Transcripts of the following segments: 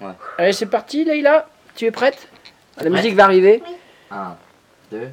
Ouais. Allez, c'est parti, Leïla. Tu es prête? La musique va arriver. 1, 2,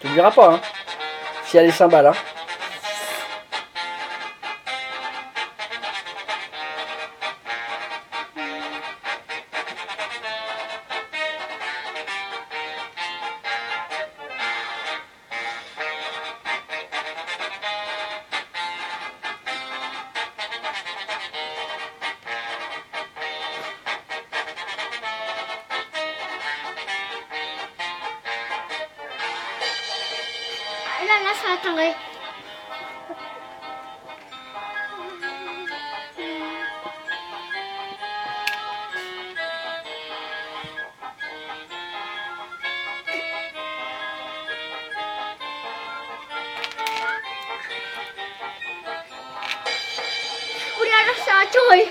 T'oublieras pas, hein. S'il y a les cymbales, hein. Là, là, ça attendrait. Ui là, nó sợ trời.